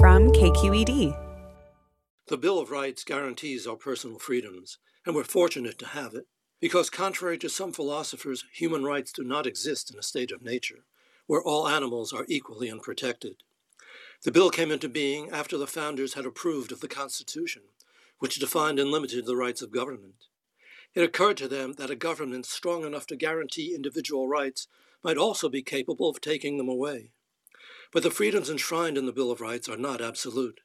from KQED. The Bill of Rights guarantees our personal freedoms, and we're fortunate to have it, because contrary to some philosophers, human rights do not exist in a state of nature, where all animals are equally unprotected. The bill came into being after the founders had approved of the Constitution, which defined and limited the rights of government. It occurred to them that a government strong enough to guarantee individual rights might also be capable of taking them away. But the freedoms enshrined in the Bill of Rights are not absolute.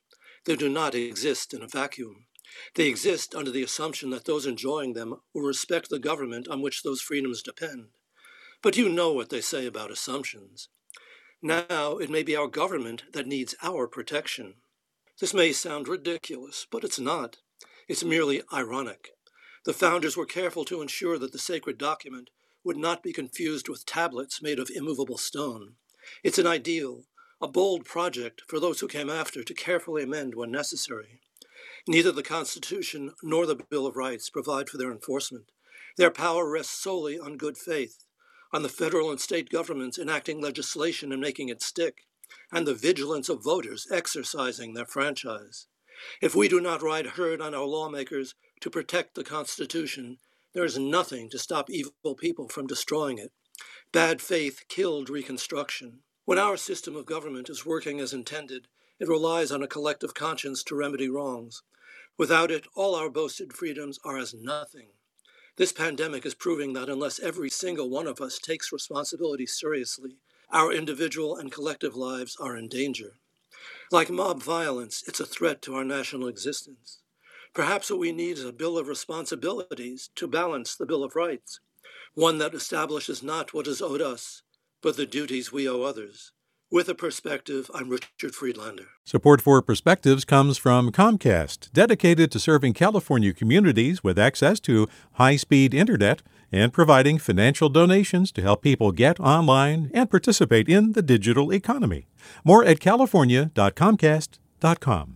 They do not exist in a vacuum. They exist under the assumption that those enjoying them will respect the government on which those freedoms depend. But you know what they say about assumptions. Now it may be our government that needs our protection. This may sound ridiculous, but it's not. It's merely ironic. The founders were careful to ensure that the sacred document would not be confused with tablets made of immovable stone. It's an ideal, a bold project for those who came after to carefully amend when necessary. Neither the Constitution nor the Bill of Rights provide for their enforcement. Their power rests solely on good faith, on the federal and state governments enacting legislation and making it stick, and the vigilance of voters exercising their franchise. If we do not ride herd on our lawmakers to protect the Constitution, there is nothing to stop evil people from destroying it. Bad faith killed Reconstruction. When our system of government is working as intended, it relies on a collective conscience to remedy wrongs. Without it, all our boasted freedoms are as nothing. This pandemic is proving that unless every single one of us takes responsibility seriously, our individual and collective lives are in danger. Like mob violence, it's a threat to our national existence. Perhaps what we need is a Bill of Responsibilities to balance the Bill of Rights, one that establishes not what is owed us, but the duties we owe others. With a perspective, I'm Richard Friedlander. Support for Perspectives comes from Comcast, dedicated to serving California communities with access to high speed internet and providing financial donations to help people get online and participate in the digital economy. More at california.comcast.com.